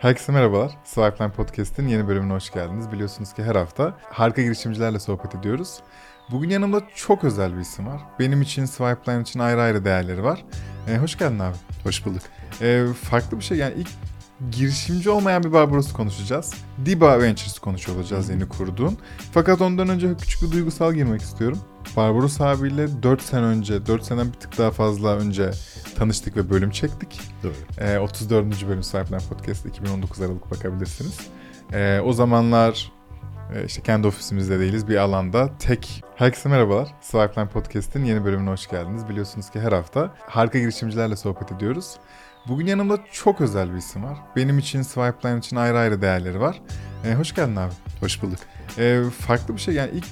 Herkese merhabalar. Swipeline Podcast'in yeni bölümüne hoş geldiniz. Biliyorsunuz ki her hafta harika girişimcilerle sohbet ediyoruz. Bugün yanımda çok özel bir isim var. Benim için, Swipeline için ayrı ayrı değerleri var. Ee, hoş geldin abi. Hoş bulduk. Ee, farklı bir şey yani ilk girişimci olmayan bir Barbaros'u konuşacağız. Diba Ventures konuşuyor olacağız yeni kurduğun. Fakat ondan önce küçük bir duygusal girmek istiyorum. Barbaros abiyle 4 sene önce, 4 seneden bir tık daha fazla önce tanıştık ve bölüm çektik. Doğru. Ee, 34. bölüm Sahiplen Podcast 2019 Aralık bakabilirsiniz. Ee, o zamanlar e, işte kendi ofisimizde değiliz bir alanda tek. Herkese merhabalar. Swipeline Podcast'in yeni bölümüne hoş geldiniz. Biliyorsunuz ki her hafta harika girişimcilerle sohbet ediyoruz. Bugün yanımda çok özel bir isim var. Benim için, Swipeline için ayrı ayrı değerleri var. Ee, hoş geldin abi. Hoş bulduk. Ee, farklı bir şey yani ilk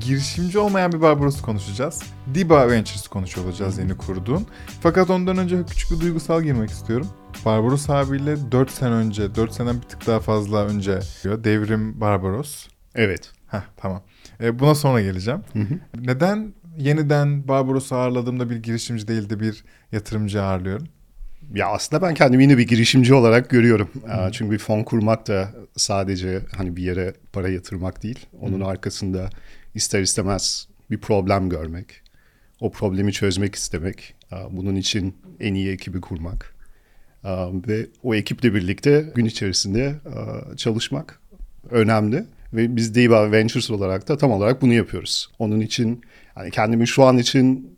girişimci olmayan bir Barbaros'u konuşacağız. Diba Ventures konuşuyor olacağız yeni kurduğun. Fakat ondan önce küçük bir duygusal girmek istiyorum. Barbaros abiyle 4 sene önce, 4 seneden bir tık daha fazla önce. Devrim Barbaros. Evet. Heh tamam. Ee, buna sonra geleceğim. Hı hı. Neden yeniden Barbaros'u ağırladığımda bir girişimci değil de bir yatırımcı ağırlıyorum? Ya aslında ben kendimi yine bir girişimci olarak görüyorum. Aa, Çünkü bir fon kurmak da sadece hani bir yere para yatırmak değil. Onun arkasında ister istemez bir problem görmek. O problemi çözmek istemek. Aa, Bunun için en iyi ekibi kurmak. Aa, Ve o ekiple birlikte gün içerisinde aa, çalışmak önemli. Ve biz Diva Ventures olarak da tam olarak bunu yapıyoruz. Onun için hani kendimi şu an için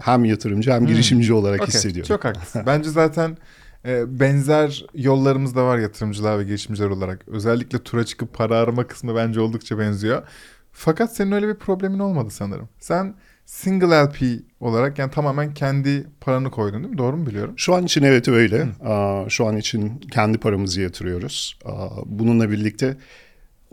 hem yatırımcı hem girişimci olarak Okey, hissediyorum. Çok haklısın. Bence zaten e, benzer yollarımız da var yatırımcılar ve girişimciler olarak. Özellikle tura çıkıp para arama kısmı bence oldukça benziyor. Fakat senin öyle bir problemin olmadı sanırım. Sen single LP olarak yani tamamen kendi paranı koydun değil mi? Doğru mu biliyorum? Şu an için evet öyle. Aa, Şu an için kendi paramızı yatırıyoruz. Bununla birlikte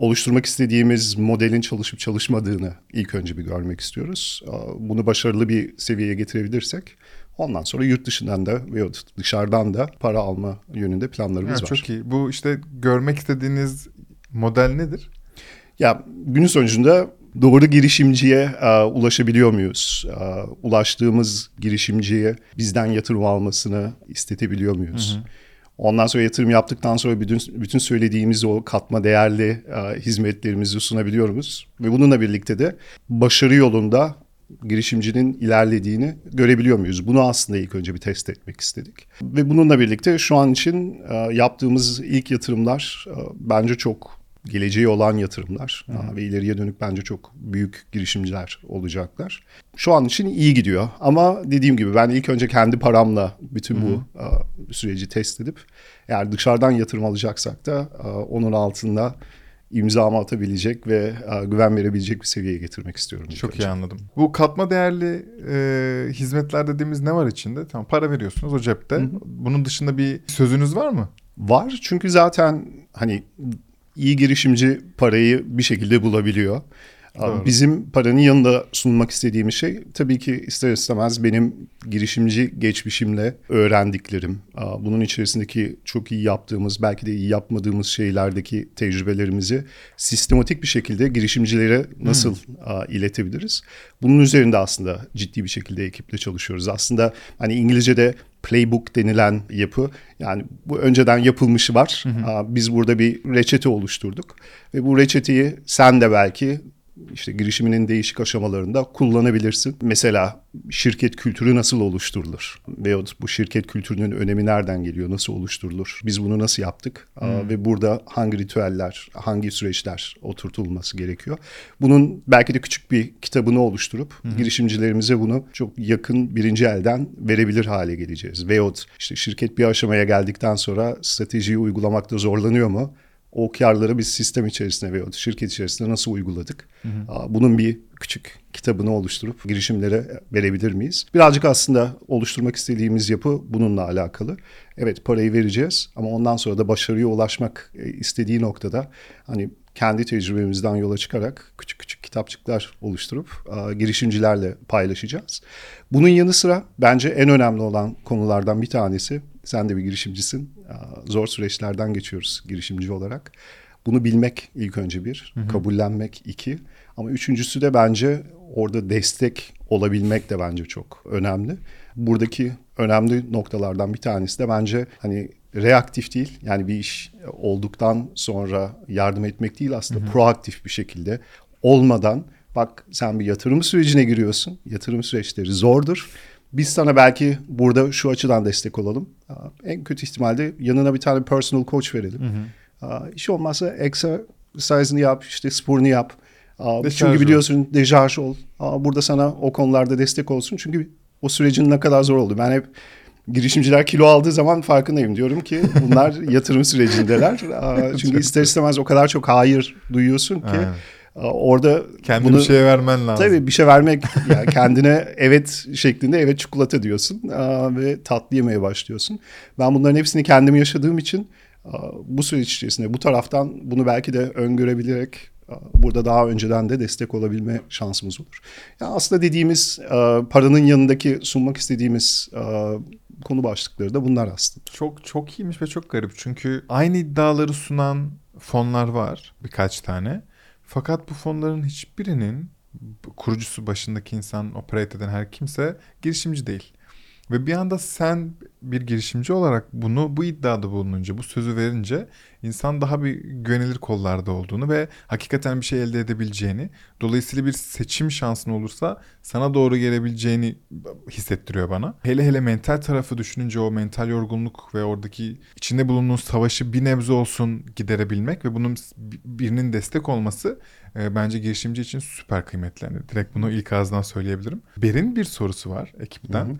oluşturmak istediğimiz modelin çalışıp çalışmadığını ilk önce bir görmek istiyoruz. Bunu başarılı bir seviyeye getirebilirsek ondan sonra yurt dışından da veyahut dışarıdan da para alma yönünde planlarımız Ha, var. çok iyi. Bu işte görmek istediğiniz model nedir? Ya günün sonucunda doğru girişimciye e, ulaşabiliyor muyuz? E, ulaştığımız girişimciye bizden yatırım almasını istetebiliyor muyuz? Ondan sonra yatırım yaptıktan sonra bütün, bütün söylediğimiz o katma değerli e, hizmetlerimizi sunabiliyor muyuz? Ve bununla birlikte de başarı yolunda girişimcinin ilerlediğini görebiliyor muyuz? Bunu aslında ilk önce bir test etmek istedik. Ve bununla birlikte şu an için e, yaptığımız ilk yatırımlar e, bence çok geleceği olan yatırımlar e, ve ileriye dönük bence çok büyük girişimciler olacaklar. Şu an için iyi gidiyor ama dediğim gibi ben ilk önce kendi paramla bütün bu e, süreci test edip eğer dışarıdan yatırım alacaksak da onun altında imzamı atabilecek ve güven verebilecek bir seviyeye getirmek istiyorum. Çok önce. iyi anladım. Bu katma değerli e, hizmetler dediğimiz ne var içinde? Tamam para veriyorsunuz o cepte. Bunun dışında bir sözünüz var mı? Var çünkü zaten hani iyi girişimci parayı bir şekilde bulabiliyor. Doğru. Bizim paranın yanında sunmak istediğimiz şey tabii ki ister istemez benim girişimci geçmişimle öğrendiklerim. Bunun içerisindeki çok iyi yaptığımız belki de iyi yapmadığımız şeylerdeki tecrübelerimizi sistematik bir şekilde girişimcilere nasıl aa, iletebiliriz? Bunun üzerinde aslında ciddi bir şekilde ekiple çalışıyoruz. Aslında hani İngilizce'de playbook denilen yapı. Yani bu önceden yapılmışı var. Aa, Biz burada bir reçete oluşturduk. Ve bu reçeteyi sen de belki işte girişiminin değişik aşamalarında kullanabilirsin. Mesela şirket kültürü nasıl oluşturulur? Veyahut bu şirket kültürünün önemi nereden geliyor? Nasıl oluşturulur? Biz bunu nasıl yaptık? Aa, Ve burada hangi ritüeller, hangi süreçler oturtulması gerekiyor? Bunun belki de küçük bir kitabını oluşturup girişimcilerimize bunu çok yakın birinci elden verebilir hale geleceğiz. Veyahut işte şirket bir aşamaya geldikten sonra stratejiyi uygulamakta zorlanıyor mu? O karları biz sistem içerisinde veya şirket içerisinde nasıl uyguladık? Aa, Bunun bir küçük kitabını oluşturup girişimlere verebilir miyiz? Birazcık aslında oluşturmak istediğimiz yapı bununla alakalı. Evet parayı vereceğiz ama ondan sonra da başarıya ulaşmak e, istediği noktada hani kendi tecrübemizden yola çıkarak küçük küçük kitapçıklar oluşturup aa, girişimcilerle paylaşacağız. Bunun yanı sıra bence en önemli olan konulardan bir tanesi sen de bir girişimcisin. Zor süreçlerden geçiyoruz girişimci olarak. Bunu bilmek ilk önce bir, kabullenmek iki. Ama üçüncüsü de bence orada destek olabilmek de bence çok önemli. Buradaki önemli noktalardan bir tanesi de bence hani reaktif değil. Yani bir iş olduktan sonra yardım etmek değil aslında hı hı. proaktif bir şekilde olmadan bak sen bir yatırım sürecine giriyorsun. Yatırım süreçleri zordur. Biz sana belki burada şu açıdan destek olalım. En kötü ihtimalde yanına bir tane personal coach verelim. Hı hı. İş olmazsa exercise'ını yap, işte sporunu yap. Deşarj Çünkü biliyorsun deşarj ol. Burada sana o konularda destek olsun. Çünkü o sürecin ne kadar zor oldu. Ben hep girişimciler kilo aldığı zaman farkındayım. Diyorum ki bunlar yatırım sürecindeler. Çünkü ister istemez o kadar çok hayır duyuyorsun ki. Aynen. Orada Kendi bunu, bir şey vermen lazım. Tabii bir şey vermek yani kendine evet şeklinde evet çikolata diyorsun ve tatlı yemeye başlıyorsun. Ben bunların hepsini kendim yaşadığım için bu süreç içerisinde bu taraftan bunu belki de öngörebilerek burada daha önceden de destek olabilme şansımız olur. Yani aslında dediğimiz paranın yanındaki sunmak istediğimiz konu başlıkları da bunlar aslında. Çok çok iyiymiş ve çok garip. Çünkü aynı iddiaları sunan fonlar var birkaç tane. Fakat bu fonların hiçbirinin kurucusu başındaki insan, operate eden her kimse girişimci değil. Ve bir anda sen bir girişimci olarak bunu bu iddiada bulununca, bu sözü verince insan daha bir güvenilir kollarda olduğunu ve hakikaten bir şey elde edebileceğini, dolayısıyla bir seçim şansın olursa sana doğru gelebileceğini hissettiriyor bana. Hele hele mental tarafı düşününce o mental yorgunluk ve oradaki içinde bulunduğun savaşı bir nebze olsun giderebilmek ve bunun birinin destek olması e, bence girişimci için süper kıymetli. Yani direkt bunu ilk ağızdan söyleyebilirim. Ber'in bir sorusu var ekipten. Hı hı.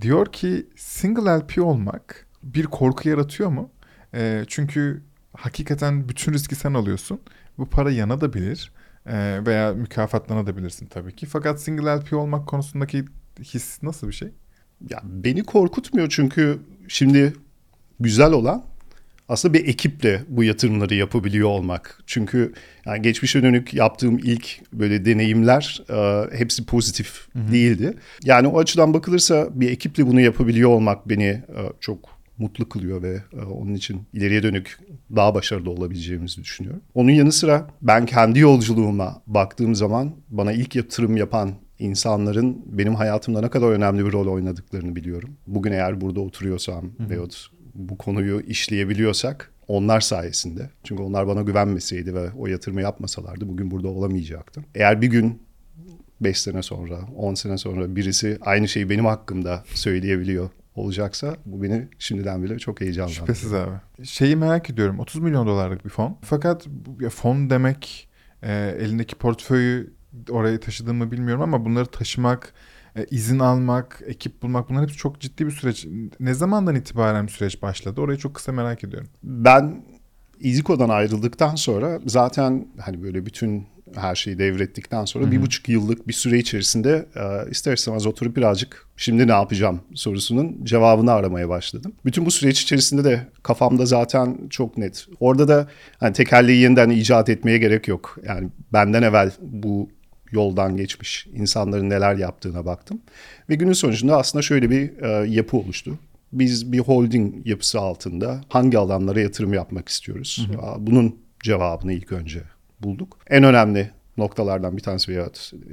Diyor ki single LP olmak bir korku yaratıyor mu? E, çünkü hakikaten bütün riski sen alıyorsun. Bu para yanabilir e, veya mükafatlanabilirsin tabii ki. Fakat single LP olmak konusundaki his nasıl bir şey? Ya beni korkutmuyor çünkü şimdi güzel olan aslında bir ekiple bu yatırımları yapabiliyor olmak. Çünkü yani geçmişe dönük yaptığım ilk böyle deneyimler e, hepsi pozitif Hı-hı. değildi. Yani o açıdan bakılırsa bir ekiple bunu yapabiliyor olmak beni e, çok mutlu kılıyor ve e, onun için ileriye dönük daha başarılı olabileceğimizi düşünüyorum. Onun yanı sıra ben kendi yolculuğuma baktığım zaman bana ilk yatırım yapan insanların benim hayatımda ne kadar önemli bir rol oynadıklarını biliyorum. Bugün eğer burada oturuyorsam Hı-hı. veyahut bu konuyu işleyebiliyorsak onlar sayesinde. Çünkü onlar bana güvenmeseydi ve o yatırımı yapmasalardı bugün burada olamayacaktım. Eğer bir gün 5 sene sonra, 10 sene sonra birisi aynı şeyi benim hakkımda söyleyebiliyor olacaksa bu beni şimdiden bile çok heyecanlandırıyor. Şüphesiz abi. Şeyi merak ediyorum. 30 milyon dolarlık bir fon. Fakat ya fon demek e, elindeki portföyü oraya taşıdığımı bilmiyorum ama bunları taşımak, e, izin almak, ekip bulmak bunlar hepsi çok ciddi bir süreç. Ne zamandan itibaren süreç başladı? Orayı çok kısa merak ediyorum. Ben İziko'dan ayrıldıktan sonra zaten hani böyle bütün her şeyi devrettikten sonra Hı-hı. bir buçuk yıllık bir süre içerisinde e, ister istemez oturup birazcık şimdi ne yapacağım sorusunun cevabını aramaya başladım. Bütün bu süreç içerisinde de kafamda zaten çok net. Orada da hani tekerleği yeniden icat etmeye gerek yok. Yani benden evvel bu yoldan geçmiş insanların neler yaptığına baktım. Ve günün sonucunda aslında şöyle bir e, yapı oluştu. Biz bir holding yapısı altında hangi alanlara yatırım yapmak istiyoruz? Hı hı. Bunun cevabını ilk önce bulduk. En önemli noktalardan bir tanesi veya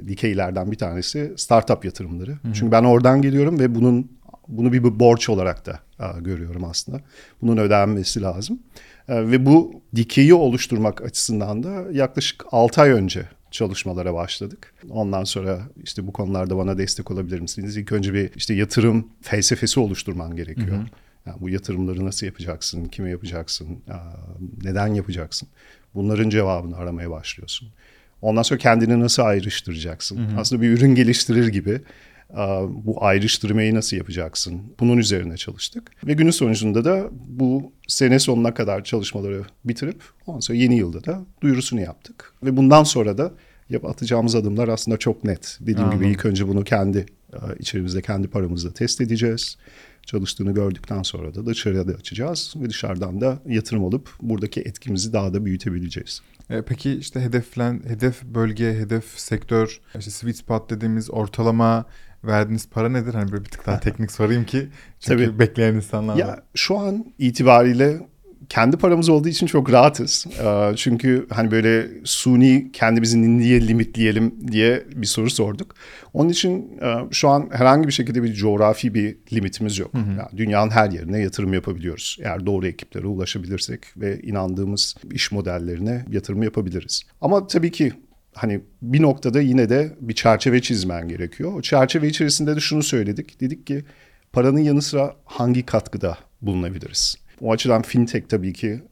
dikeylerden bir tanesi startup yatırımları. Hı hı. Çünkü ben oradan geliyorum ve bunun bunu bir borç olarak da a, görüyorum aslında. Bunun ödenmesi lazım. E, ve bu dikeyi oluşturmak açısından da yaklaşık 6 ay önce çalışmalara başladık. Ondan sonra işte bu konularda bana destek olabilir misiniz? İlk önce bir işte yatırım felsefesi oluşturman gerekiyor. Hı hı. Yani bu yatırımları nasıl yapacaksın, kime yapacaksın, neden yapacaksın? Bunların cevabını aramaya başlıyorsun. Ondan sonra kendini nasıl ayrıştıracaksın? Hı hı. Aslında bir ürün geliştirir gibi bu ayrıştırmayı nasıl yapacaksın? Bunun üzerine çalıştık. Ve günün sonucunda da bu sene sonuna kadar çalışmaları bitirip ondan sonra yeni yılda da duyurusunu yaptık. Ve bundan sonra da yap atacağımız adımlar aslında çok net. Dediğim Anladım. gibi ilk önce bunu kendi içerimizde kendi paramızla test edeceğiz. Çalıştığını gördükten sonra da dışarıya da açacağız ve dışarıdan da yatırım alıp buradaki etkimizi daha da büyütebileceğiz. E, peki işte hedeflen hedef bölge, hedef sektör, işte sweet spot dediğimiz ortalama verdiğiniz para nedir? Hani böyle bir tık daha teknik sorayım ki çünkü Tabii. bekleyen insanlar Ya şu an itibariyle kendi paramız olduğu için çok rahatız. Ee, çünkü hani böyle suni kendimizi niye limitleyelim diye bir soru sorduk. Onun için e, şu an herhangi bir şekilde bir coğrafi bir limitimiz yok. Yani dünyanın her yerine yatırım yapabiliyoruz. Eğer doğru ekiplere ulaşabilirsek ve inandığımız iş modellerine yatırım yapabiliriz. Ama tabii ki hani bir noktada yine de bir çerçeve çizmen gerekiyor. O çerçeve içerisinde de şunu söyledik. Dedik ki paranın yanı sıra hangi katkıda bulunabiliriz? O açıdan fintech tabii ki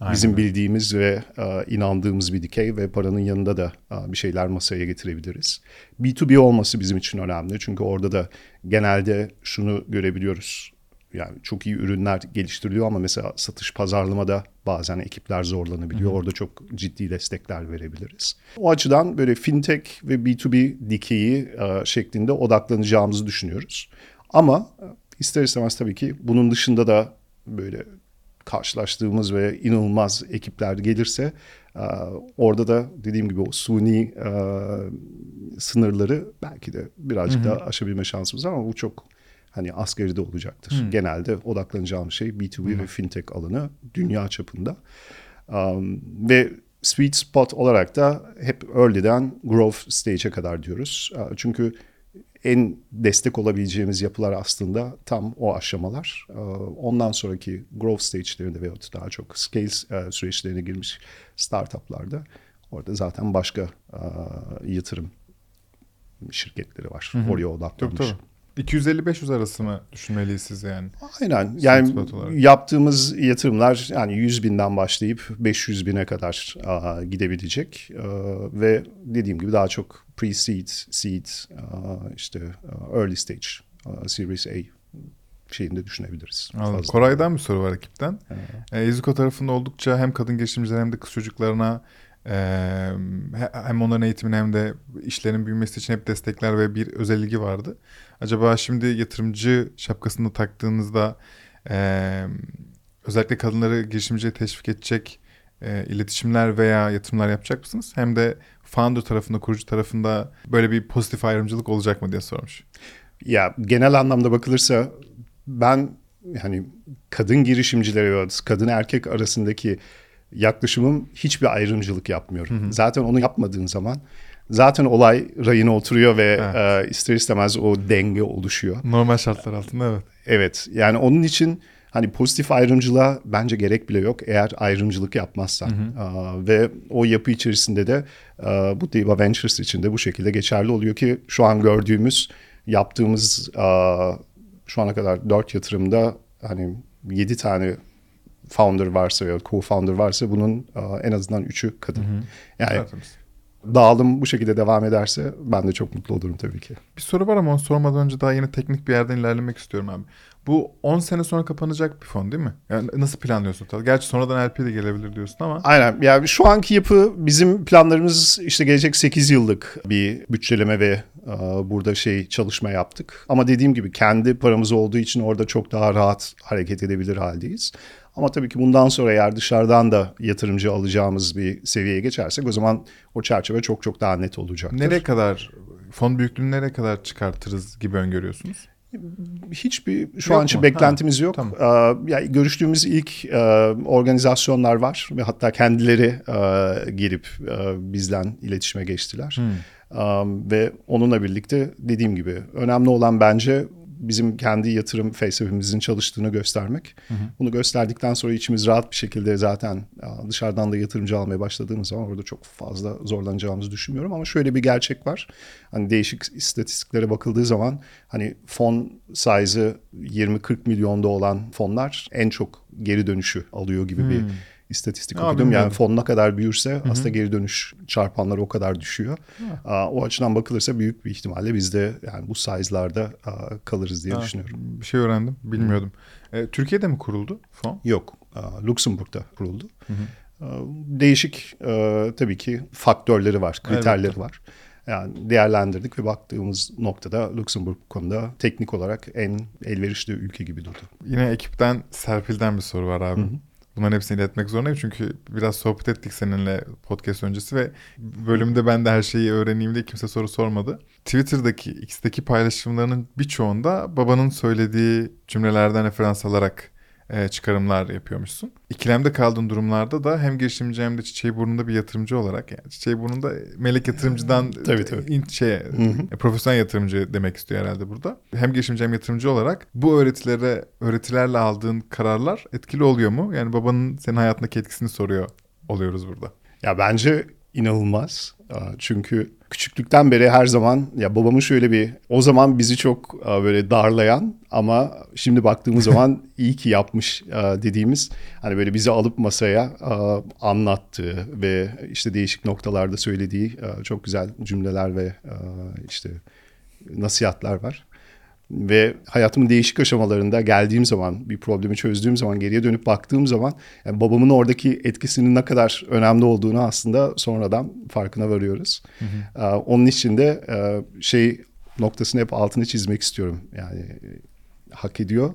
Aynen bizim bildiğimiz ve e, inandığımız bir dikey ve paranın yanında da e, bir şeyler masaya getirebiliriz. B2B olması bizim için önemli. Çünkü orada da genelde şunu görebiliyoruz. Yani çok iyi ürünler geliştiriliyor ama mesela satış pazarlamada bazen ekipler zorlanabiliyor. Orada çok ciddi destekler verebiliriz. O açıdan böyle fintech ve B2B dikeyi e, şeklinde odaklanacağımızı düşünüyoruz. Ama e, ister istemez tabii ki bunun dışında da böyle karşılaştığımız ve inanılmaz ekipler gelirse e, orada da dediğim gibi o suni e, sınırları belki de birazcık daha aşabilme şansımız var ama bu çok hani asgaride olacaktır. Genelde odaklanacağım şey B2B ve fintech alanı dünya çapında. Um, ve sweet spot olarak da hep early'den growth stage'e kadar diyoruz. Uh, Çünkü en destek olabileceğimiz yapılar aslında tam o aşamalar. Uh, Ondan sonraki growth stage'lerinde veyahut daha çok scale uh, süreçlerine girmiş startuplarda orada zaten başka yatırım şirketleri var. Oraya Tabii odaklanmış. tabii. 250-500 arası mı düşünmeliyiz siz yani? Aynen. Yani yaptığımız yatırımlar yani 100 binden başlayıp 500 bine kadar aa, gidebilecek. Aa, ve dediğim gibi daha çok pre-seed, seed, aa, işte early stage, series A şeyinde düşünebiliriz. Anladım. Koray'dan bir soru var ekipten. E, Izuko tarafında oldukça hem kadın girişimciler hem de kız çocuklarına he- hem onların eğitimine hem de işlerin büyümesi için hep destekler ve bir özel vardı. Acaba şimdi yatırımcı şapkasını taktığınızda özellikle kadınları girişimciye teşvik edecek iletişimler veya yatırımlar yapacak mısınız? Hem de founder tarafında, kurucu tarafında böyle bir pozitif ayrımcılık olacak mı diye sormuş. Ya genel anlamda bakılırsa ben yani kadın girişimcilere ve kadın erkek arasındaki yaklaşımım hiçbir ayrımcılık yapmıyorum. Zaten onu yapmadığın zaman zaten olay rayına oturuyor ve Evet. e, ister istemez o denge oluşuyor. Normal şartlar altında evet. Evet yani onun için hani pozitif ayrımcılığa bence gerek bile yok eğer ayrımcılık yapmazsan. Aa, ve o yapı içerisinde de aa, bu Diva Ventures için de bu şekilde geçerli oluyor ki şu an gördüğümüz yaptığımız aa, şu ana kadar dört yatırımda hani yedi tane founder varsa ya co-founder varsa bunun aa, en azından üçü kadın. Yani Tertemiz. dağılım bu şekilde devam ederse ben de çok mutlu olurum tabii ki. Bir soru var ama onu sormadan önce daha yine teknik bir yerden ilerlemek istiyorum abi. Bu 10 sene sonra kapanacak bir fon değil mi? Yani nasıl planlıyorsun? Gerçi sonradan LP de gelebilir diyorsun ama. Aynen. Yani şu anki yapı bizim planlarımız işte gelecek 8 yıllık bir bütçeleme ve e, burada şey çalışma yaptık. Ama dediğim gibi kendi paramız olduğu için orada çok daha rahat hareket edebilir haldeyiz. Ama tabii ki bundan sonra eğer dışarıdan da yatırımcı alacağımız bir seviyeye geçersek o zaman o çerçeve çok çok daha net olacaktır. Nereye kadar fon büyüklüğünü nereye kadar çıkartırız gibi öngörüyorsunuz? Hiçbir şu Yok an için mu? beklentimiz yok. tamam. Ee, yani görüştüğümüz ilk e, organizasyonlar var ve hatta kendileri e, gelip e, bizden iletişime geçtiler. Um, ve onunla birlikte dediğim gibi önemli olan bence bizim kendi yatırım felsefemizin çalıştığını göstermek. Bunu gösterdikten sonra içimiz rahat bir şekilde zaten e, dışarıdan da yatırımcı almaya başladığımız zaman orada çok fazla zorlanacağımızı düşünmüyorum. Ama şöyle bir gerçek var. Hani değişik istatistiklere bakıldığı zaman hani fon size'ı 20-40 milyonda olan fonlar en çok geri dönüşü alıyor gibi bir istatistik Aa, okudum. Yani fon ne kadar büyürse aslında geri dönüş çarpanları o kadar düşüyor. Aa, o açıdan bakılırsa büyük bir ihtimalle biz de yani bu size'larda aa, kalırız diye Ha, düşünüyorum. Bir şey öğrendim. Bilmiyordum. E, Türkiye'de mi kuruldu fon? Yok. aa, Luxemburg'da kuruldu. Aa, Değişik e, tabii ki faktörleri var, kriterleri Elbette. var. Yani değerlendirdik ve baktığımız noktada Luxemburg bu konuda teknik olarak en elverişli ülke gibi durdu. Yine ekipten Serpil'den bir soru var abi. Bunların hepsini iletmek zorundayım çünkü biraz sohbet ettik seninle podcast öncesi ve bölümde ben de her şeyi öğreneyim diye kimse soru sormadı. Twitter'daki X'teki paylaşımlarının birçoğunda babanın söylediği cümlelerden referans alarak e, çıkarımlar yapıyormuşsun. İkilemde kaldığın durumlarda da hem girişimci hem de çiçeği burnunda bir yatırımcı olarak yani çiçeği burnunda melek yatırımcıdan tabii, tabii. In, şeye, profesyonel yatırımcı demek istiyor herhalde burada. Hem girişimci hem yatırımcı olarak bu öğretilere öğretilerle aldığın kararlar etkili oluyor mu? Yani babanın senin hayatındaki etkisini soruyor oluyoruz burada. Ya bence inanılmaz. Çünkü küçüklükten beri her zaman ya babamın şöyle bir o zaman bizi çok böyle darlayan ama şimdi baktığımız zaman iyi ki yapmış dediğimiz hani böyle bizi alıp masaya anlattığı ve işte değişik noktalarda söylediği çok güzel cümleler ve işte nasihatler var. Ve hayatımın değişik aşamalarında geldiğim zaman, bir problemi çözdüğüm zaman, geriye dönüp baktığım zaman yani babamın oradaki etkisinin ne kadar önemli olduğunu aslında sonradan farkına varıyoruz. Hı hı. Onun için de şey noktasını hep altını çizmek istiyorum. Yani hak ediyor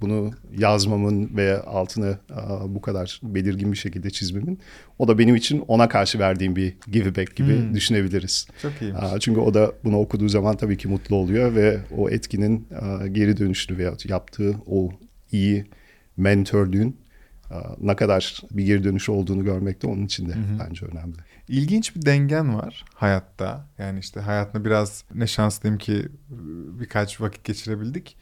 bunu yazmamın ve altını bu kadar belirgin bir şekilde çizmemin o da benim için ona karşı verdiğim bir give back gibi hmm. düşünebiliriz. Çok iyi. Çünkü o da bunu okuduğu zaman tabii ki mutlu oluyor ve o etkinin geri dönüşünü veya yaptığı o iyi mentörlüğün ne kadar bir geri dönüş olduğunu görmek de onun için de hı bence önemli. İlginç bir dengen var hayatta. Yani işte hayatında biraz ne şanslıyım ki birkaç vakit geçirebildik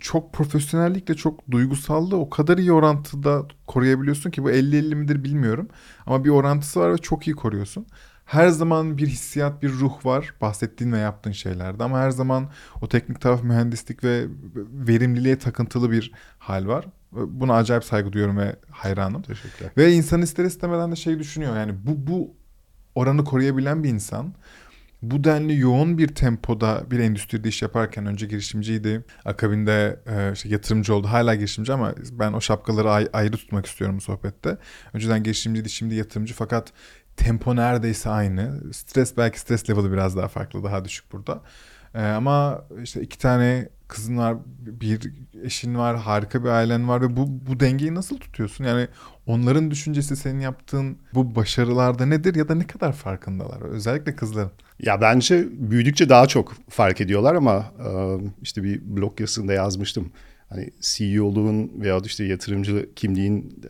çok profesyonellikle çok duygusallığı o kadar iyi orantıda koruyabiliyorsun ki bu 50-50 midir bilmiyorum. Ama bir orantısı var ve çok iyi koruyorsun. Her zaman bir hissiyat, bir ruh var bahsettiğin ve yaptığın şeylerde ama her zaman o teknik taraf mühendislik ve verimliliğe takıntılı bir hal var. Buna acayip saygı duyuyorum ve hayranım. Teşekkürler. Ve insan ister istemeden de şey düşünüyor yani bu bu oranı koruyabilen bir insan bu denli yoğun bir tempoda bir endüstride iş yaparken önce girişimciydi. Akabinde e, işte yatırımcı oldu. Hala girişimci ama ben o şapkaları ay- ayrı tutmak istiyorum bu sohbette. Önceden girişimciydi şimdi yatırımcı fakat tempo neredeyse aynı. Stres belki stres level'ı biraz daha farklı daha düşük burada. E, ama işte iki tane kızın var, bir eşin var, harika bir ailen var ve bu bu dengeyi nasıl tutuyorsun? Yani onların düşüncesi senin yaptığın bu başarılarda nedir ya da ne kadar farkındalar? Özellikle kızların. Ya bence büyüdükçe daha çok fark ediyorlar ama işte bir blog yazısında yazmıştım. Hani CEO'luğun veya işte yatırımcı kimliğin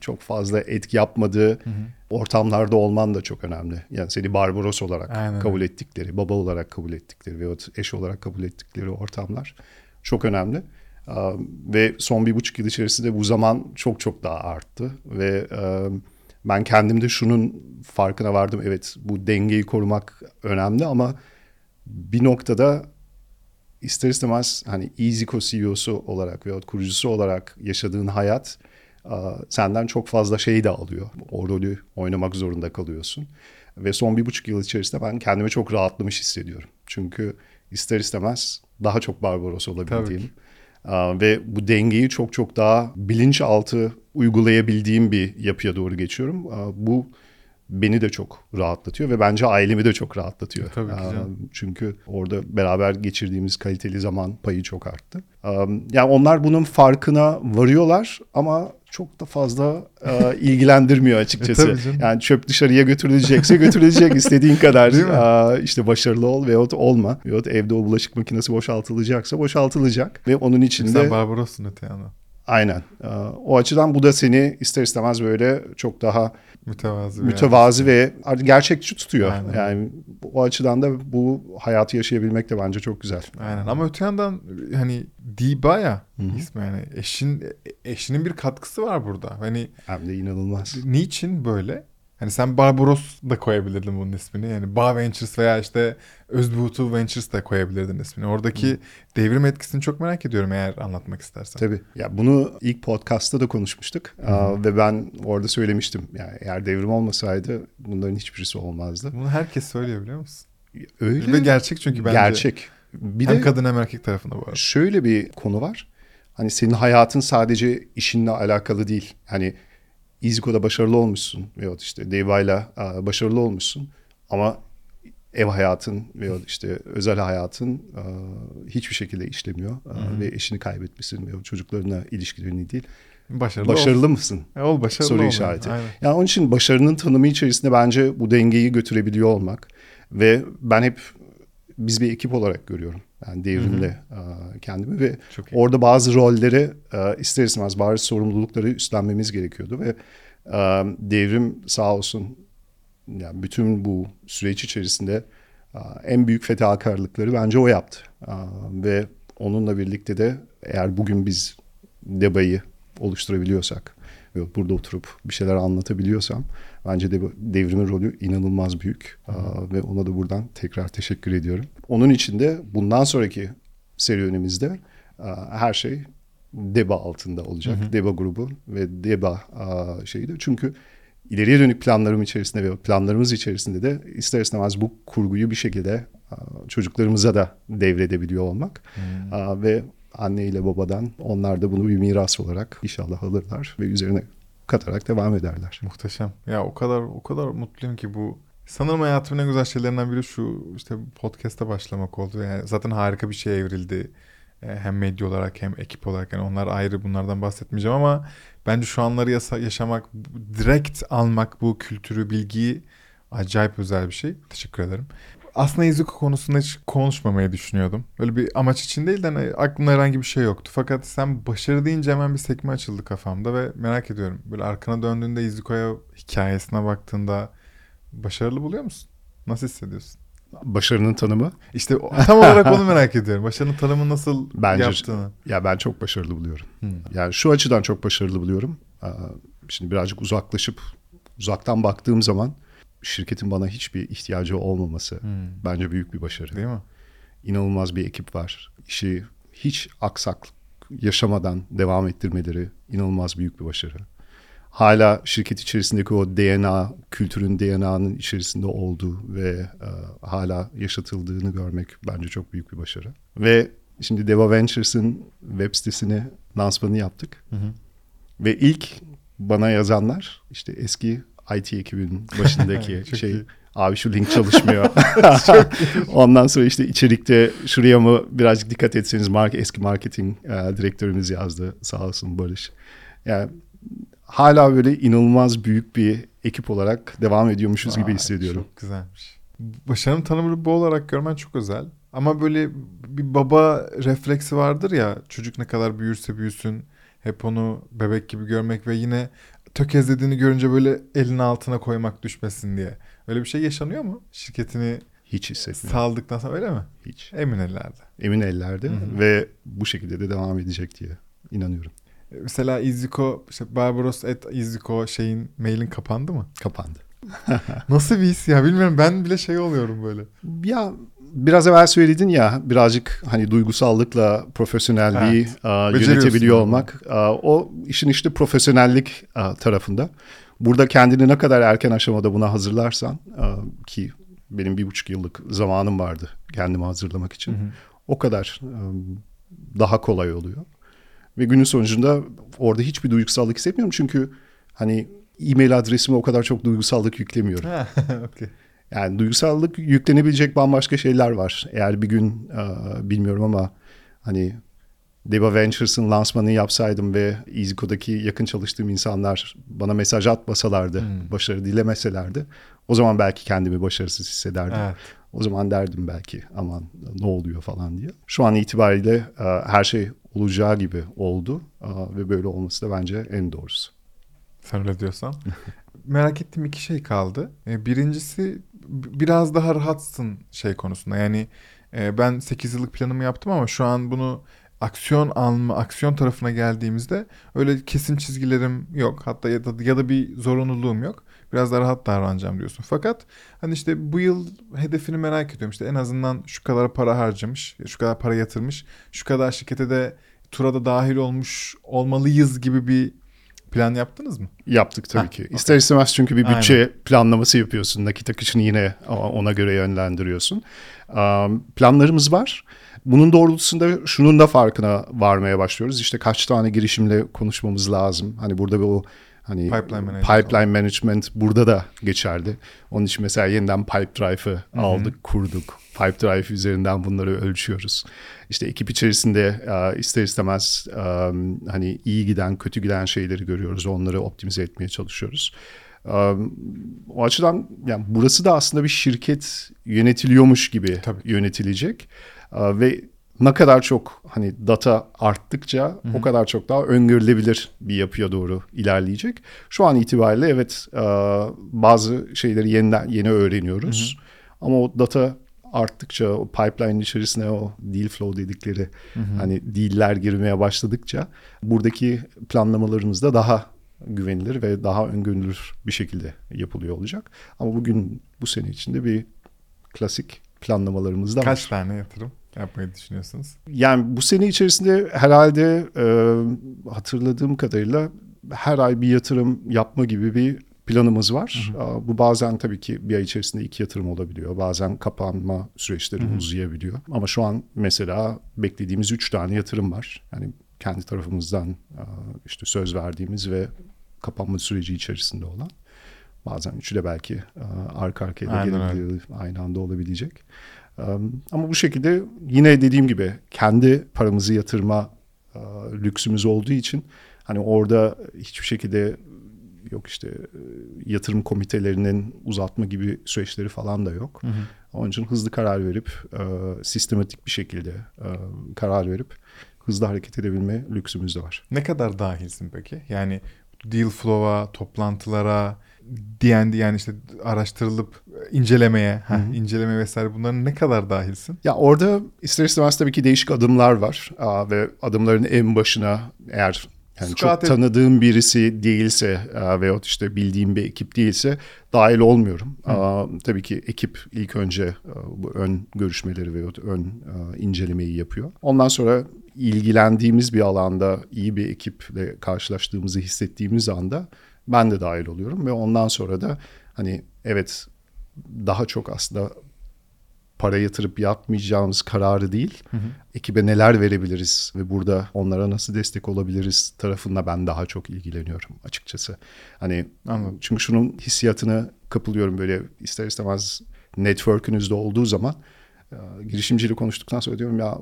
çok fazla etki yapmadığı hı hı. ortamlarda olman da çok önemli. Yani seni Barbaros olarak Aynen. kabul ettikleri, baba olarak kabul ettikleri veya eş olarak kabul ettikleri ortamlar çok önemli. Ve son bir buçuk yıl içerisinde bu zaman çok çok daha arttı ve ben kendimde şunun farkına vardım. Evet bu dengeyi korumak önemli ama bir noktada ister istemez hani EasyCo CEO'su olarak veya kurucusu olarak yaşadığın hayat senden çok fazla şey de alıyor. O rolü oynamak zorunda kalıyorsun. Ve son bir buçuk yıl içerisinde ben kendimi çok rahatlamış hissediyorum. Çünkü ister istemez daha çok Barbaros olabildiğim ve bu dengeyi çok çok daha bilinçaltı uygulayabildiğim bir yapıya doğru geçiyorum. Bu beni de çok rahatlatıyor ve bence ailemi de çok rahatlatıyor. Tabii ki canım. Çünkü orada beraber geçirdiğimiz kaliteli zaman payı çok arttı. Yani onlar bunun farkına varıyorlar ama çok da fazla e, ilgilendirmiyor açıkçası. e, yani çöp dışarıya götürülecekse götürülecek istediğin kadar e, işte başarılı ol veyahut olma. Veyahut evde o bulaşık makinesi boşaltılacaksa boşaltılacak ve onun içinde... Sen Barbaros'sun öte yana. Aynen. E, o açıdan bu da seni ister istemez böyle çok daha mütevazi, mütevazi ve gerçekçi tutuyor. Aynen. Yani o açıdan da bu hayatı yaşayabilmek de bence çok güzel. Aynen ama öte yandan hani Diba ya ismi yani eşin eşinin bir katkısı var burada. Hani hem de inanılmaz. Niçin böyle? Hani sen Barbaros da koyabilirdin bunun ismini. Yani Ba Ventures veya işte Özbuğutu Ventures da koyabilirdin ismini. Oradaki Hı. devrim etkisini çok merak ediyorum eğer anlatmak istersen. Tabii. Ya bunu ilk podcast'ta da konuşmuştuk. Aa, ve ben orada söylemiştim. Yani eğer devrim olmasaydı bunların hiçbirisi olmazdı. Bunu herkes söylüyor biliyor musun? Öyle. Ve gerçek çünkü bence. Gerçek. Bir hem de kadın hem erkek tarafında bu arada. Şöyle bir konu var. Hani senin hayatın sadece işinle alakalı değil. Hani İziko'da başarılı olmuşsun veyahut işte Deva'yla başarılı olmuşsun ama ev hayatın veya işte özel hayatın hiçbir şekilde işlemiyor Hı-hı. ve eşini kaybetmişsin veya çocuklarına ilişkilerini değil. Başarılı, başarılı mısın? E, ol başarılı Soru işareti. Yani. yani onun için başarının tanımı içerisinde bence bu dengeyi götürebiliyor olmak ve ben hep biz bir ekip olarak görüyorum. Yani devrimle e, kendimi ve Çok iyi. orada bazı rolleri ister istemez bazı sorumlulukları üstlenmemiz gerekiyordu ve devrim sağ olsun yani bütün bu süreç içerisinde en büyük fedakarlıkları bence o yaptı. Ve onunla birlikte de eğer bugün biz debayı oluşturabiliyorsak ve burada oturup bir şeyler anlatabiliyorsam bence de devrimin rolü inanılmaz büyük. Aa, ve ona da buradan tekrar teşekkür ediyorum. Onun için de bundan sonraki serüvenimizde aa, her şey DEBA altında olacak. DEBA grubu ve DEBA aa, şeyi de. Çünkü ileriye dönük planlarım içerisinde ve planlarımız içerisinde de ister istemez bu kurguyu bir şekilde çocuklarımıza da devredebiliyor olmak. Aa, ve anne ile babadan onlar da bunu bir miras olarak inşallah alırlar ve üzerine katarak devam ederler. Muhteşem. Ya o kadar o kadar mutluyum ki bu sanırım hayatımın en güzel şeylerinden biri şu işte podcast'a başlamak oldu. Yani zaten harika bir şeye evrildi. Ee, Hem medya olarak hem ekip olarak yani onlar ayrı bunlardan bahsetmeyeceğim ama bence şu anları yaşamak, direkt almak bu kültürü, bilgiyi acayip özel bir şey. Teşekkür ederim. Aslında Izuku konusunda hiç konuşmamayı düşünüyordum. Böyle bir amaç için değil de hani aklımda herhangi bir şey yoktu. Fakat sen başarı deyince hemen bir sekme açıldı kafamda ve merak ediyorum. Böyle arkana döndüğünde Izuku'ya hikayesine baktığında başarılı buluyor musun? Nasıl hissediyorsun? Başarının tanımı İşte tam olarak onu merak ediyorum. Başarının tanımı nasıl Bence- yaptığını. ya ben çok başarılı buluyorum. Hmm. Yani şu açıdan çok başarılı buluyorum. Şimdi birazcık uzaklaşıp uzaktan baktığım zaman şirketin bana hiçbir ihtiyacı olmaması Hmm. bence büyük bir başarı. Değil mi? İnanılmaz bir ekip var. İşi hiç aksaklık yaşamadan devam ettirmeleri inanılmaz büyük bir başarı. Hala şirket içerisindeki o DNA, kültürün DNA'nın içerisinde olduğu ve e, hala yaşatıldığını görmek bence çok büyük bir başarı. Ve şimdi Deva Ventures'ın web sitesini lansmanı yaptık. Hı hı. Ve ilk bana yazanlar işte eski IT ekibinin başındaki şey iyi. abi şu link çalışmıyor. Ondan sonra işte içerikte şuraya mı birazcık dikkat etseniz mark eski marketing e, direktörümüz yazdı sağ olsun Barış. Yani hala böyle inanılmaz büyük bir ekip olarak devam ediyormuşuz gibi Vay, hissediyorum. Çok güzelmiş. Başarının tanımını bu olarak görmen çok özel. Ama böyle bir baba refleksi vardır ya çocuk ne kadar büyürse büyüsün hep onu bebek gibi görmek ve yine tökezlediğini görünce böyle elini altına koymak düşmesin diye. Öyle bir şey yaşanıyor mu? Şirketini Hiç hissetmiyorum. saldıktan sonra öyle mi? Hiç. Emin ellerde. Emin ellerde Hı hı. ve bu şekilde de devam edecek diye inanıyorum. E, Mesela Iziko, işte Barbaros et Iziko şeyin mailin kapandı mı? Kapandı. Nasıl bir his ya bilmiyorum ben bile şey oluyorum böyle. Ya biraz evvel söyledin ya birazcık hani duygusallıkla profesyonelliği Evet. a, yönetebiliyor olmak a, o işin işte profesyonellik a, tarafında. Burada kendini ne kadar erken aşamada buna hazırlarsan a, ki benim bir buçuk yıllık zamanım vardı kendimi hazırlamak için. Hı hı. O kadar a, daha kolay oluyor. Ve günün sonucunda orada hiçbir duygusallık hissetmiyorum çünkü hani e-mail adresime o kadar çok duygusallık yüklemiyorum. Ha, okey. Yani duygusallık yüklenebilecek bambaşka şeyler var. Eğer bir gün e, bilmiyorum ama hani Deva Ventures'ın lansmanını yapsaydım ve EasyCode'daki yakın çalıştığım insanlar bana mesaj atmasalardı, Hmm. başarı dilemeselerdi o zaman belki kendimi başarısız hissederdim. Evet. O zaman derdim belki aman ne oluyor falan diye. Şu an itibariyle e, her şey olacağı gibi oldu e, ve böyle olması da bence en doğrusu. Sen öyle diyorsan. Merak ettiğim iki şey kaldı. Birincisi biraz daha rahatsın şey konusunda. Yani e, ben 8 yıllık planımı yaptım ama şu an bunu aksiyon alma, aksiyon tarafına geldiğimizde öyle kesin çizgilerim yok. Hatta ya da, ya da bir zorunluluğum yok. Biraz daha rahat davranacağım diyorsun. Fakat hani işte bu yıl hedefini merak ediyorum. İşte en azından şu kadar para harcamış, şu kadar para yatırmış, şu kadar şirkete de tura da dahil olmuş olmalıyız gibi bir plan yaptınız mı? Yaptık tabii Heh, ki. okey. İster istemez çünkü bir Aynen. bütçe planlaması yapıyorsun. Nakit akışını yine ona göre yönlendiriyorsun. Planlarımız var. Bunun doğrultusunda şunun da farkına varmaya başlıyoruz. İşte kaç tane girişimle konuşmamız lazım. Hani burada bir o hani Pipeline management pipeline management burada da geçerli. Onun için mesela yeniden Pipedrive'ı aldık, kurduk. Pipedrive üzerinden bunları ölçüyoruz. İşte ekip içerisinde e, ister istemez e, hani iyi giden, kötü giden şeyleri görüyoruz. Onları optimize etmeye çalışıyoruz. O açıdan yani burası da aslında bir şirket yönetiliyormuş gibi Tabii. yönetilecek. Ve ne kadar çok hani data arttıkça Hı-hı. o kadar çok daha öngörülebilir bir yapıya doğru ilerleyecek. Şu an itibariyle evet bazı şeyleri yeniden yeni öğreniyoruz. Hı-hı. Ama o data arttıkça o pipeline içerisine o deal flow dedikleri hı hı. hani deal'ler girmeye başladıkça buradaki planlamalarımız da daha güvenilir ve daha öngörülür bir şekilde yapılıyor olacak. Ama bugün bu sene içinde bir klasik planlamalarımız da var. Kaç tane yatırım yapmayı düşünüyorsunuz? Yani bu sene içerisinde herhalde e, hatırladığım kadarıyla her ay bir yatırım yapma gibi bir planımız var. Hı hı. Bu bazen tabii ki bir ay içerisinde iki yatırım olabiliyor. Bazen kapanma süreçleri hı hı. uzayabiliyor. Ama şu an mesela beklediğimiz üç tane yatırım var. Yani kendi tarafımızdan işte söz verdiğimiz ve kapanma süreci içerisinde olan. Bazen üçü de belki arka arkaya da aynı anda olabilecek. Ama bu şekilde yine dediğim gibi kendi paramızı yatırma lüksümüz olduğu için hani orada hiçbir şekilde yok işte e, yatırım komitelerinin uzatma gibi süreçleri falan da yok. Hı hı. Onun için hızlı karar verip e, sistematik bir şekilde e, karar verip hızlı hareket edebilme lüksümüz de var. Ne kadar dahilsin peki? Yani deal flow'a, toplantılara, D&D yani işte araştırılıp incelemeye, Hı -hı. inceleme vesaire bunların ne kadar dahilsin? Ya orada ister istemez tabii ki değişik adımlar var Aa, ve adımların en başına eğer yani Squat çok tanıdığım birisi değilse e, veyahut işte bildiğim bir ekip değilse dahil olmuyorum. Hı. tabii ki ekip ilk önce e, bu ön görüşmeleri veyahut ön e, incelemeyi yapıyor. Ondan sonra ilgilendiğimiz bir alanda iyi bir ekiple karşılaştığımızı hissettiğimiz anda ben de dahil oluyorum ve ondan sonra da hani evet daha çok aslında para yatırıp yapmayacağımız kararı değil, hı hı. ekibe neler verebiliriz ve burada onlara nasıl destek olabiliriz tarafında ben daha çok ilgileniyorum açıkçası. Hani Anladım. çünkü şunun hissiyatını kapılıyorum böyle ister istemez network'ünüzde olduğu zaman girişimciyle konuştuktan sonra diyorum ya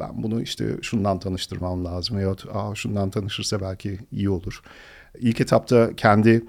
ben bunu işte şundan tanıştırmam lazım ya Aa, şundan tanışırsa belki iyi olur. İlk etapta kendi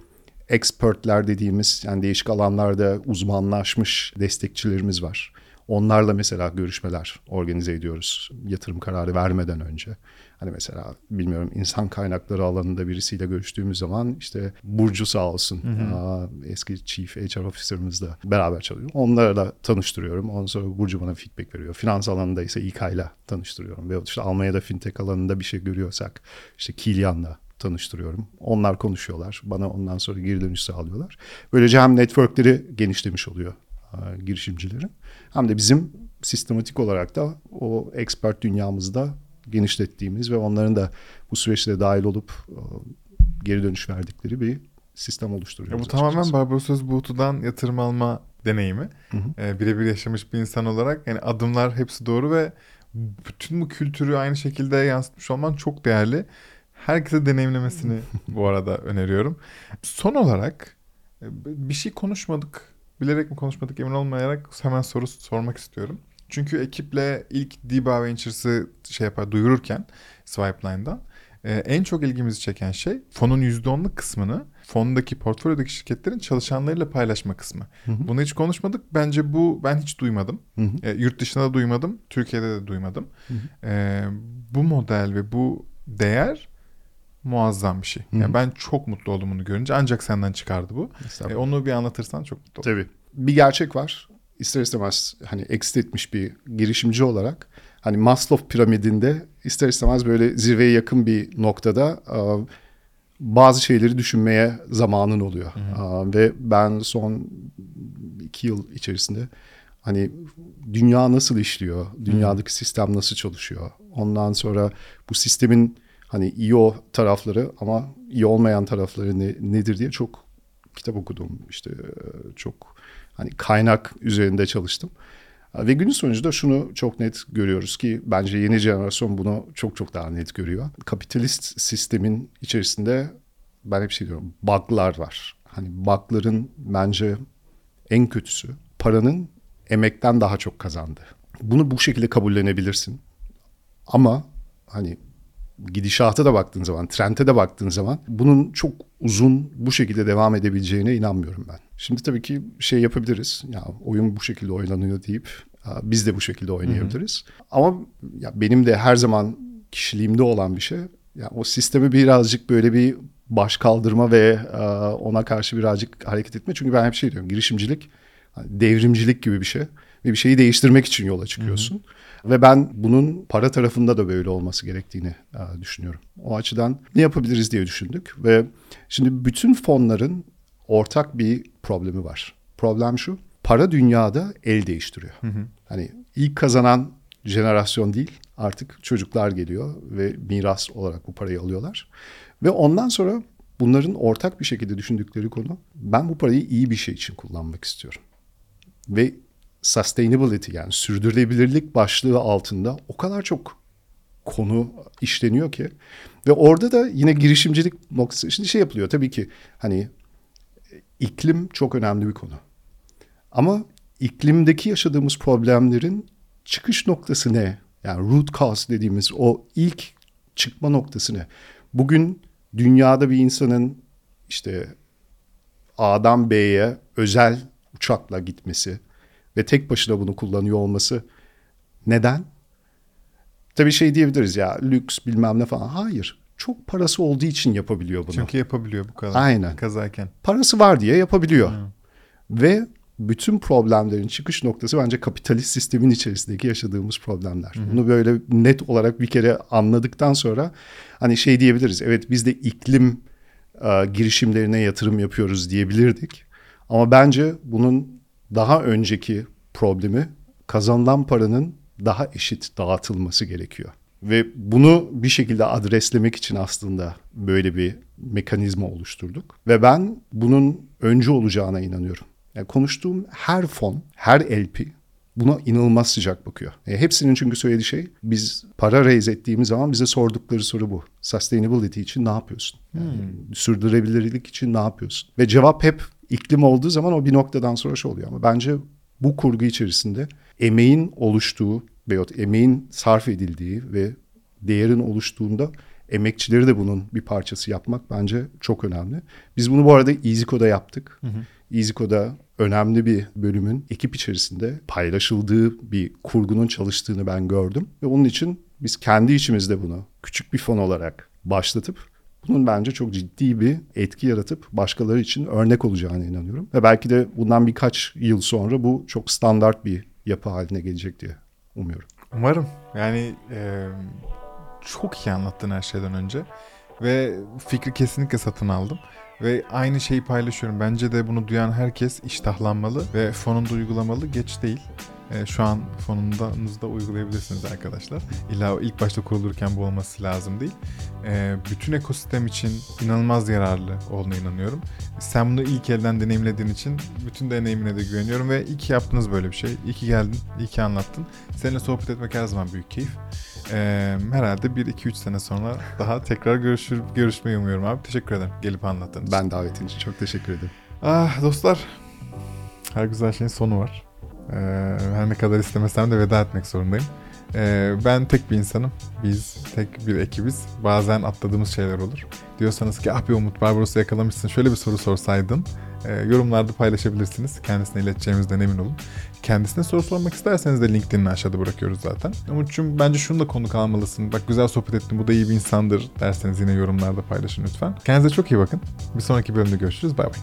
expertler dediğimiz yani değişik alanlarda uzmanlaşmış destekçilerimiz var. Onlarla mesela görüşmeler organize ediyoruz yatırım kararı vermeden önce. Hani mesela bilmiyorum insan kaynakları alanında birisiyle görüştüğümüz zaman işte Burcu sağ olsun hı hı. eski Chief HR Officer'ımızla beraber çalışıyor. Onlara da tanıştırıyorum. Ondan sonra Burcu bana feedback veriyor. Finans alanında ise İK'yla tanıştırıyorum. Ve işte Almanya'da fintech alanında bir şey görüyorsak işte Kilian'la tanıştırıyorum. Onlar konuşuyorlar. Bana ondan sonra geri dönüş sağlıyorlar. Böylece hem networkleri genişlemiş oluyor girişimcilerin. Hem de bizim sistematik olarak da o expert dünyamızda genişlettiğimiz ve onların da bu süreçte dahil olup geri dönüş verdikleri bir sistem oluşturuyoruz. Ya bu tamamen Barbaros Buğutu'dan yatırım alma deneyimi. Hı hı. E, birebir yaşamış bir insan olarak yani adımlar hepsi doğru ve bütün bu kültürü aynı şekilde yansıtmış olman çok değerli. Herkese deneyimlemesini bu arada öneriyorum. Son olarak e, bir şey konuşmadık. Bilerek mi konuşmadık emin olmayarak hemen soru sormak istiyorum. Çünkü ekiple ilk Diba Ventures'ı şey yapar duyururken Swipeline'dan e, en çok ilgimizi çeken şey fonun %10'luk kısmını fondaki portföydeki şirketlerin çalışanlarıyla paylaşma kısmı. Hı hı. Bunu hiç konuşmadık. Bence bu ben hiç duymadım. Hı hı. E, yurt dışında da duymadım. Türkiye'de de duymadım. Hı hı. E, bu model ve bu değer muazzam bir şey. Yani ben çok mutlu oldum bunu görünce. Ancak senden çıkardı bu. E, onu bir anlatırsan çok mutlu olurum. Tabii. Bir gerçek var. İster istemez hani exit etmiş bir girişimci olarak hani Maslow piramidinde ister istemez böyle zirveye yakın bir noktada bazı şeyleri düşünmeye zamanın oluyor. Hı Ve ben son iki yıl içerisinde hani dünya nasıl işliyor, dünyadaki hı. sistem nasıl çalışıyor, ondan sonra bu sistemin hani iyi o tarafları ama iyi olmayan tarafları ne, nedir diye çok kitap okudum. İşte çok hani kaynak üzerinde çalıştım. Ve günün sonucunda şunu çok net görüyoruz ki bence yeni jenerasyon bunu çok çok daha net görüyor. Kapitalist sistemin içerisinde ben hep şey diyorum bug'lar var. Hani bug'ların bence en kötüsü paranın emekten daha çok kazandı. Bunu bu şekilde kabullenebilirsin. Ama hani gidişata da baktığın zaman, trende de baktığın zaman bunun çok uzun bu şekilde devam edebileceğine inanmıyorum ben. Şimdi tabii ki şey yapabiliriz. Ya oyun bu şekilde oynanıyor deyip biz de bu şekilde oynayabiliriz. Hı hı. Ama ya benim de her zaman kişiliğimde olan bir şey. Ya o sistemi birazcık böyle bir baş kaldırma ve ona karşı birazcık hareket etme. Çünkü ben hep şey diyorum girişimcilik hani devrimcilik gibi bir şey. Ve bir şeyi değiştirmek için yola çıkıyorsun. Hı hı. Ve ben bunun para tarafında da böyle olması gerektiğini e, düşünüyorum. O açıdan ne yapabiliriz diye düşündük ve şimdi bütün fonların ortak bir problemi var. Problem şu, para dünyada el değiştiriyor. Hı hı. Hani ilk kazanan jenerasyon değil, artık çocuklar geliyor ve miras olarak bu parayı alıyorlar. Ve ondan sonra bunların ortak bir şekilde düşündükleri konu, ben bu parayı iyi bir şey için kullanmak istiyorum. Ve sustainability yani sürdürülebilirlik başlığı altında o kadar çok konu işleniyor ki ve orada da yine girişimcilik noktası şimdi şey yapılıyor tabii ki hani iklim çok önemli bir konu. Ama iklimdeki yaşadığımız problemlerin çıkış noktası ne? Yani root cause dediğimiz o ilk çıkma noktası ne? Bugün dünyada bir insanın işte A'dan B'ye özel uçakla gitmesi, ve tek başına bunu kullanıyor olması neden? Tabii şey diyebiliriz ya lüks bilmem ne falan. Hayır. Çok parası olduğu için yapabiliyor bunu. Çünkü yapabiliyor bu kadar. Aynen. Kazayken. Parası var diye yapabiliyor. Hmm. Ve bütün problemlerin çıkış noktası bence kapitalist sistemin içerisindeki yaşadığımız problemler. Hı Bunu böyle net olarak bir kere anladıktan sonra hani şey diyebiliriz. Evet biz de iklim e, girişimlerine yatırım yapıyoruz diyebilirdik. Ama bence bunun daha önceki problemi kazanılan paranın daha eşit dağıtılması gerekiyor. Ve bunu bir şekilde adreslemek için aslında böyle bir mekanizma oluşturduk. Ve ben bunun öncü olacağına inanıyorum. Yani konuştuğum her fon, her LP buna inanılmaz sıcak bakıyor. E, hepsinin çünkü söylediği şey biz para raise ettiğimiz zaman bize sordukları soru bu. Sustainability için ne yapıyorsun? Yani hmm. Sürdürülebilirlik için ne yapıyorsun? Ve cevap hep iklim olduğu zaman o bir noktadan sonra şey oluyor. Ama bence bu kurgu içerisinde emeğin oluştuğu veyahut emeğin sarf edildiği ve değerin oluştuğunda emekçileri de bunun bir parçası yapmak bence çok önemli. Biz bunu bu arada EasyCo'da yaptık. Hı hı. EasyCo'da önemli bir bölümün ekip içerisinde paylaşıldığı bir kurgunun çalıştığını ben gördüm. Ve onun için biz kendi içimizde bunu küçük bir fon olarak başlatıp bunun bence çok ciddi bir etki yaratıp başkaları için örnek olacağına inanıyorum. Ve belki de bundan birkaç yıl sonra bu çok standart bir yapı haline gelecek diye umuyorum. Umarım. Yani e, çok iyi anlattın her şeyden önce. Ve fikri kesinlikle satın aldım. Ve aynı şeyi paylaşıyorum. Bence de bunu duyan herkes iştahlanmalı ve fonunda uygulamalı. Geç değil. E, şu an fonunuzda uygulayabilirsiniz arkadaşlar. İlla ilk başta kurulurken bu olması lazım değil. E, bütün ekosistem için inanılmaz yararlı olduğuna inanıyorum. Sen bunu ilk elden deneyimlediğin için bütün deneyimine de güveniyorum ve iyi ki yaptınız böyle bir şey. İyi ki geldin, iyi ki anlattın. Seninle sohbet etmek her zaman büyük keyif. Ee, herhalde 1-2-3 sene sonra daha tekrar görüşür, görüşmeyi umuyorum abi. Teşekkür ederim gelip anlattığın için. Ben davetin için çok teşekkür ederim. Ah dostlar, her güzel şeyin sonu var. Ee, her ne kadar istemesem de veda etmek zorundayım. Ee, ben tek bir insanım. Biz tek bir ekibiz. Bazen atladığımız şeyler olur. Diyorsanız ki ah bir Umut Barbaros'u yakalamışsın. Şöyle bir soru sorsaydın. E, yorumlarda paylaşabilirsiniz. Kendisine ileteceğimizden emin olun. Kendisine soru sormak isterseniz de LinkedIn'ini aşağıda bırakıyoruz zaten. Umut'cum bence şunu da konu kalmalısın. Bak güzel sohbet ettin bu da iyi bir insandır derseniz yine yorumlarda paylaşın lütfen. Kendinize çok iyi bakın. Bir sonraki bölümde görüşürüz. Bay bay.